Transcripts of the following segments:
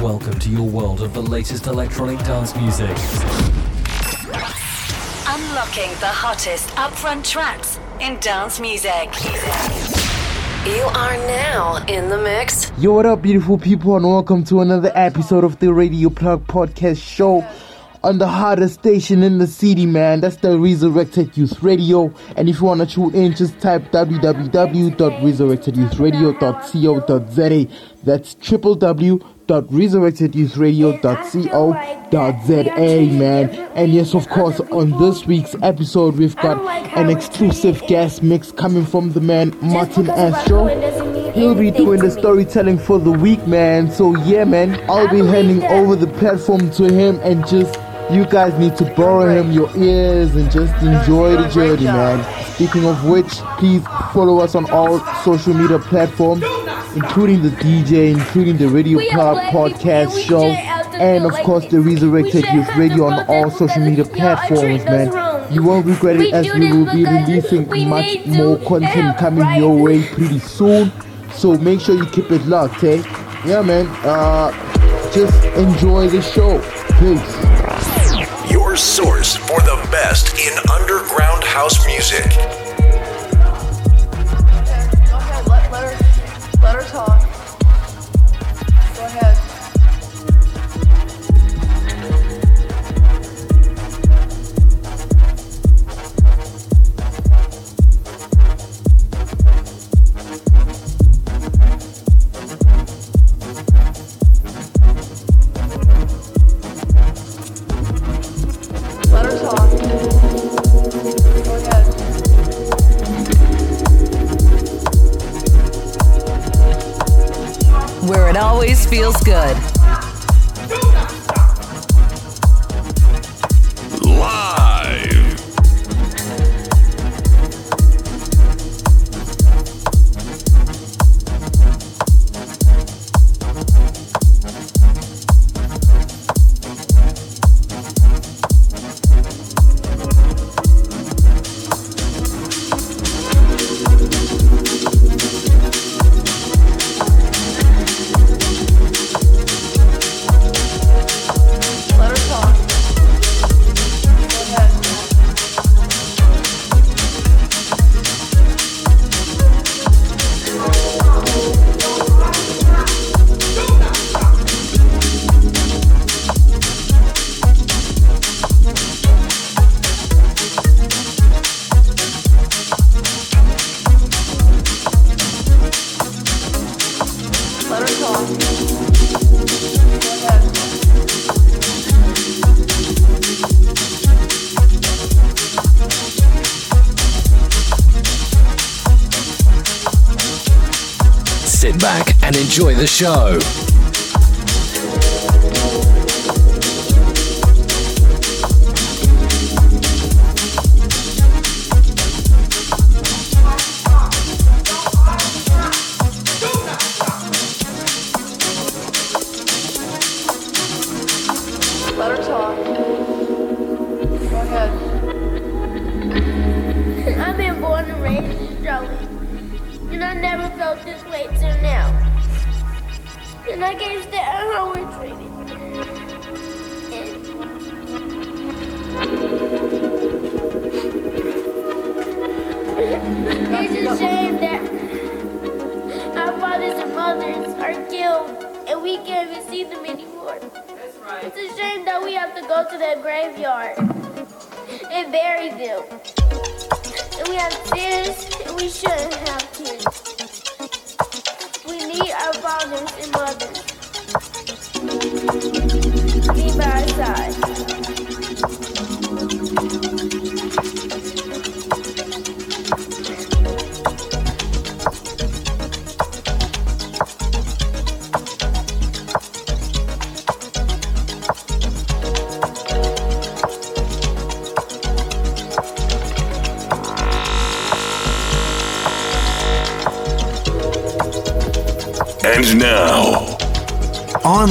Welcome to your world of the latest electronic dance music. Unlocking the hottest upfront tracks in dance music. You are now in the mix. Yo, what up, beautiful people, and welcome to another episode of the Radio Plug Podcast Show on the hottest station in the city, man. That's the Resurrected Youth Radio. And if you want to tune in, just type www.resurrectedyouthradio.co.za. That's www.resurrectedyouthradio.co.za, man. And yes, of course, on this week's episode, we've got an exclusive guest mix coming from the man Martin Astro. He'll be doing the storytelling for the week, man. So, yeah, man, I'll be handing over the platform to him and just you guys need to borrow him your ears and just enjoy the journey, man. Speaking of which, please follow us on all social media platforms, including the DJ, including the Radio Club podcast show, and of course the Resurrected Youth Radio on all social media platforms, man. You won't regret it as we will be releasing much more content coming your way pretty soon. So make sure you keep it locked, eh? Yeah, man. Uh, just enjoy the show. Peace Your source for the best in underground house music. The show.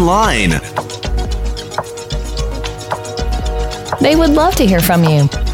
Online. They would love to hear from you.